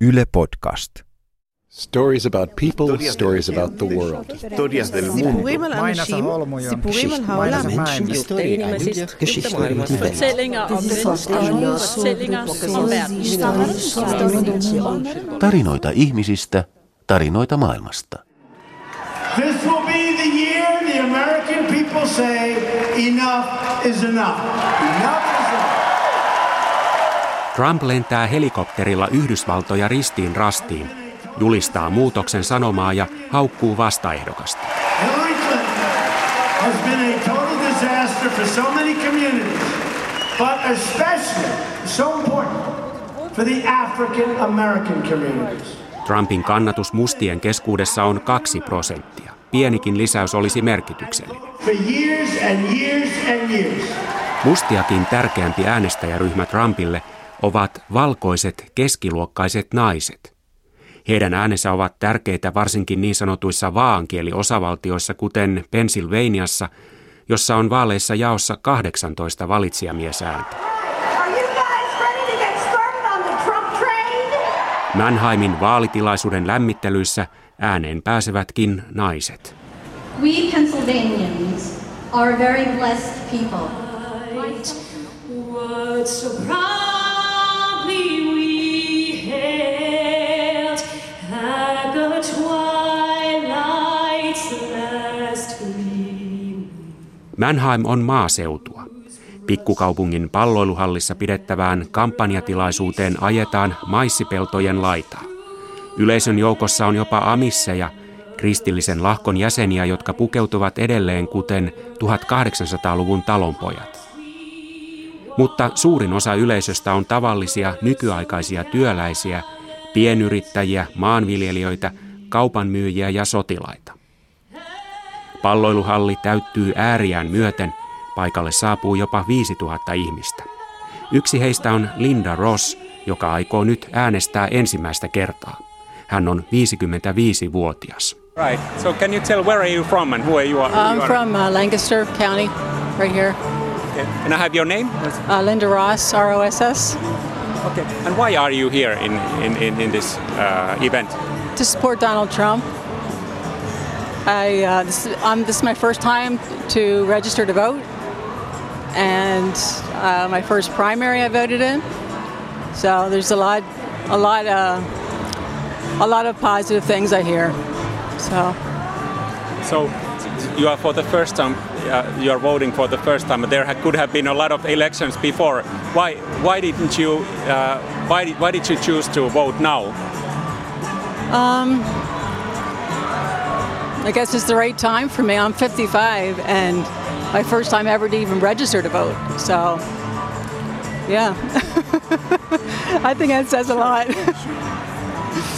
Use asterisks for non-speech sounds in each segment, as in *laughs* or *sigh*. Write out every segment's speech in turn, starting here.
Yle Podcast. Stories about people, stories about the world. Historias del mundo. Tarinoita ihmisistä, tarinoita maailmasta. This will be the year the American people say enough is enough. Enough Trump lentää helikopterilla Yhdysvaltoja ristiin rastiin, julistaa muutoksen sanomaa ja haukkuu vastaehdokasta. Trumpin kannatus mustien keskuudessa on 2 prosenttia. Pienikin lisäys olisi merkityksellinen. Mustiakin tärkeämpi äänestäjäryhmä Trumpille ovat valkoiset keskiluokkaiset naiset. Heidän äänensä ovat tärkeitä varsinkin niin sanotuissa vaankieliosavaltioissa, kuten Pennsylvaniassa, jossa on vaaleissa jaossa 18 valitsijamiesääntä. Mannheimin vaalitilaisuuden lämmittelyissä ääneen pääsevätkin naiset. We Pennsylvanians are a very blessed people. What so proudly Mannheim on maaseutua. Pikkukaupungin palloiluhallissa pidettävään kampanjatilaisuuteen ajetaan maissipeltojen laitaa. Yleisön joukossa on jopa amisseja, kristillisen lahkon jäseniä, jotka pukeutuvat edelleen kuten 1800-luvun talonpojat. Mutta suurin osa yleisöstä on tavallisia nykyaikaisia työläisiä, pienyrittäjiä, maanviljelijöitä, kaupanmyyjiä ja sotilaita. Palloiluhalli täyttyy ääriään myöten, paikalle saapuu jopa 5000 ihmistä. Yksi heistä on Linda Ross, joka aikoo nyt äänestää ensimmäistä kertaa. Hän on 55-vuotias. Right. So can you tell where are you from and who are you? I'm you are? from uh, Lancaster County, right here. Okay. Can I have your name? Uh, Linda Ross, R O S S, Okay. And why are you here in in, in, in this uh, event? to support Donald Trump. I uh, this, is- um, this is my first time to register to vote, and uh, my first primary I voted in. So there's a lot, a lot, uh, a lot of positive things I hear. So So you are for the first time. Uh, you are voting for the first time. There ha- could have been a lot of elections before. Why why didn't you? Uh, why did, why did you choose to vote now? I guess it's the right time for me. I'm 55, and my first time ever to even register to vote. So, yeah, *laughs* I think that says a lot.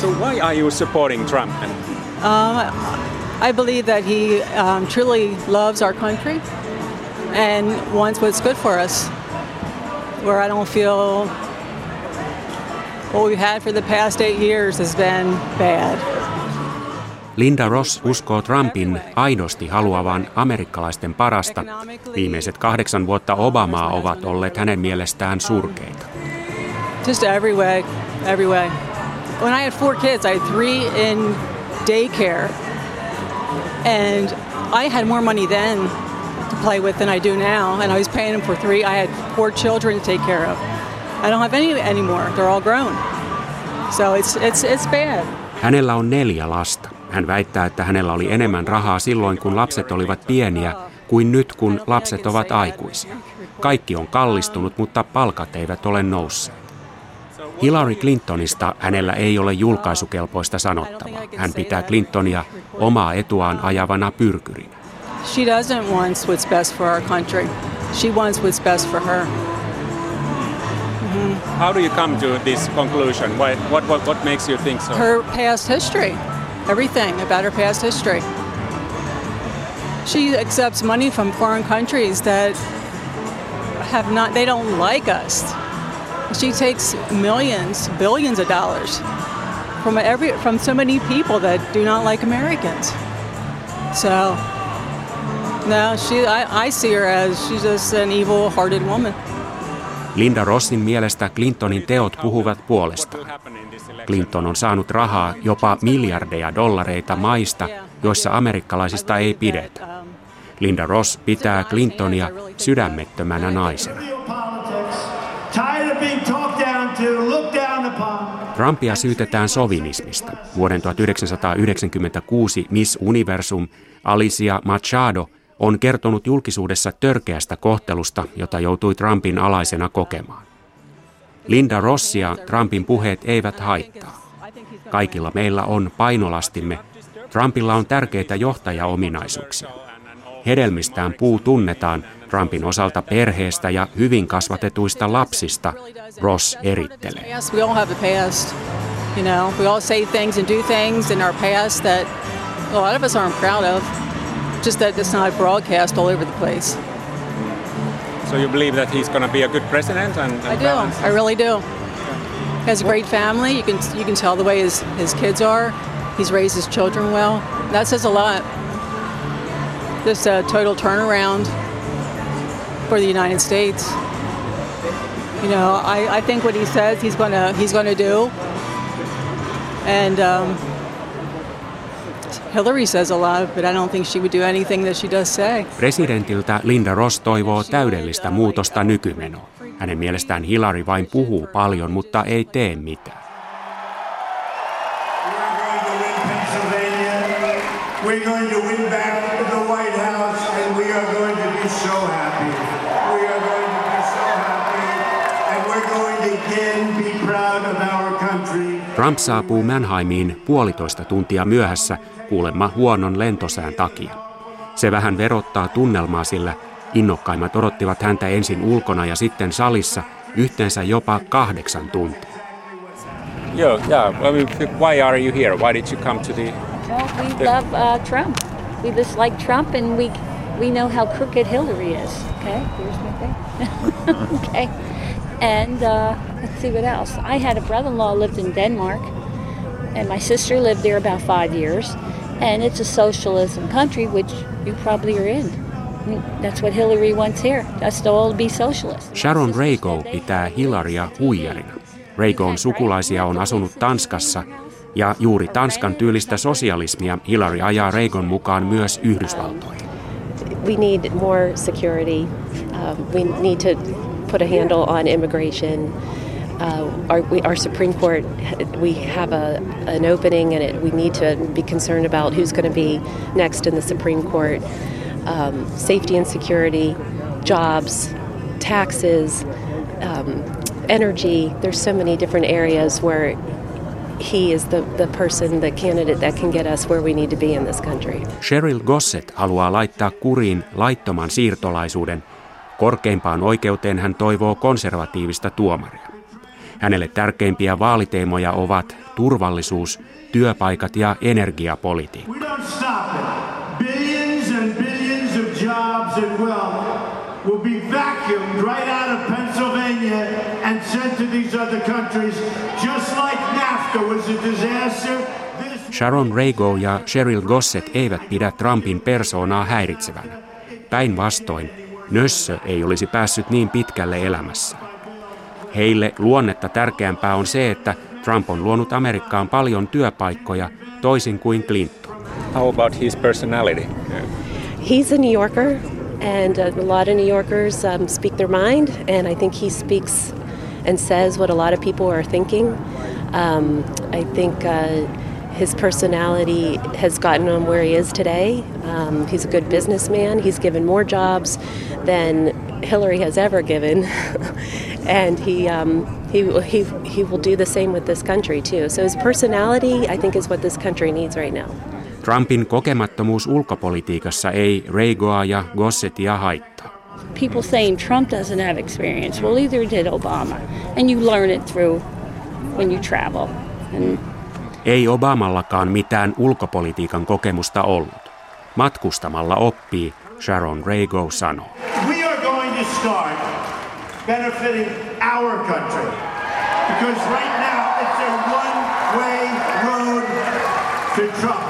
So why are you supporting Trump? And I believe that he um, truly loves our country and wants what's good for us. Where I don't feel what we've had for the past eight years has been bad. Linda Ross uskoo Trumpin aidosti haluavan amerikkalaisten parasta. Viimeiset kahdeksan vuotta Obamaa ovat olleet hänen mielestään surkeita. Just every way, every way. When I had four kids, I had three in daycare, and I had more money then to play with than I do now, and I was paying them for three. I had four children to take care of. I don't have any anymore. They're all grown. So it's it's it's bad. Hänellä on neljä lasta. Hän väittää, että hänellä oli enemmän rahaa silloin, kun lapset olivat pieniä, kuin nyt, kun lapset ovat aikuisia. Kaikki on kallistunut, mutta palkat eivät ole nousseet. Hillary Clintonista hänellä ei ole julkaisukelpoista sanottavaa. Hän pitää Clintonia omaa etuaan ajavana pyrkyrinä. She doesn't want what's best for our country. She wants what's best for her. how do you come to this conclusion? Why, what, what what makes you think so? her past history, everything about her past history. She accepts money from foreign countries that have not, they don't like us. She takes millions, billions of dollars from every from so many people that do not like Americans. So no, she I, I see her as she's just an evil-hearted woman. Linda Rossin mielestä Clintonin teot puhuvat puolestaan. Clinton on saanut rahaa jopa miljardeja dollareita maista, joissa amerikkalaisista ei pidetä. Linda Ross pitää Clintonia sydämettömänä naisena. Trumpia syytetään sovinismista. Vuoden 1996 Miss Universum Alicia Machado on kertonut julkisuudessa törkeästä kohtelusta, jota joutui Trumpin alaisena kokemaan. Linda Rossia Trumpin puheet eivät haittaa. Kaikilla meillä on painolastimme. Trumpilla on tärkeitä johtajaominaisuuksia. Hedelmistään puu tunnetaan Trumpin osalta perheestä ja hyvin kasvatetuista lapsista, Ross erittelee. You know, we all say things and do things in our past that a lot of us aren't proud of. Just that it's not broadcast all over the place. So you believe that he's going to be a good president? And, and I do. I really do. He has a great family. You can you can tell the way his his kids are. He's raised his children well. That says a lot. Just a total turnaround for the United States. You know, I, I think what he says he's gonna he's gonna do, and um, Hillary says a lot, but I don't think she would do anything that she does say. Presidentiltä Linda Ross toivoo täydellistä muutosta nykymenoon. Hänen mielestään Hillary vain puhuu paljon, mutta ei tee mitään. We're going to win back the White House and we are going to be so happy. We are going to be so happy and we're going to again be proud of our country. Trump saapuu Mannheimiin puolitoista tuntia myöhässä kuulemma huonon lentosään takia. Se vähän verottaa tunnelmaa, sillä innokkaimmat odottivat häntä ensin ulkona ja sitten salissa yhteensä jopa kahdeksan tuntia. Yeah, yeah. why are you here? Why did you come to the Well, we love uh, Trump. We just like Trump, and we we know how crooked Hillary is. Okay, here's my thing. *laughs* okay, and uh, let's see what else. I had a brother-in-law lived in Denmark, and my sister lived there about five years, and it's a socialism country, which you probably are in. That's what Hillary wants here. Us to all be socialists. Sharon Reiko pitää Hillarya huijarina. Reikon sukulaisia on asunut Tanskassa ja juuri Tanskan tyylistä sosialismia Hillary ajaa Reagan mukaan myös Yhdysvaltoihin. We need more security. Um, we need to put a handle on immigration. Uh, our, we, our, Supreme Court, we have a, an opening and it, we need to be concerned about who's going to be next in the Supreme Court. Um, safety and security, jobs, taxes, um, energy. There's so many different areas where he is the, the person, the candidate that can get us where we need to be in this country. Cheryl Gossett haluaa laittaa kuriin laittoman siirtolaisuuden. Korkeimpaan oikeuteen hän toivoo konservatiivista tuomaria. Hänelle tärkeimpiä vaaliteemoja ovat turvallisuus, työpaikat ja energiapolitiikka. will be vacuumed right out of Pennsylvania and sent to these other countries, just like NAFTA was a disaster. Sharon Rago ja Cheryl Gossett eivät pidä Trumpin persoonaa häiritsevänä. Päinvastoin, Nössö ei olisi päässyt niin pitkälle elämässä. Heille luonnetta tärkeämpää on se, että Trump on luonut Amerikkaan paljon työpaikkoja, toisin kuin Clinton. How about his personality? He's a New Yorker. and a lot of New Yorkers um, speak their mind, and I think he speaks and says what a lot of people are thinking. Um, I think uh, his personality has gotten him where he is today. Um, he's a good businessman. He's given more jobs than Hillary has ever given, *laughs* and he, um, he he he will do the same with this country too. So his personality, I think, is what this country needs right now. Trumpin kokemattomuus ulkopolitiikassa ei Reigoa ja Gossetia haittaa. People saying Trump doesn't have experience. Well, either did Obama. And you learn it through when you travel. And... Ei Obamallakaan mitään ulkopolitiikan kokemusta ollut. Matkustamalla oppii, Sharon Reigo sanoo. We are going to start benefiting our country. Because right now it's a one-way road to Trump.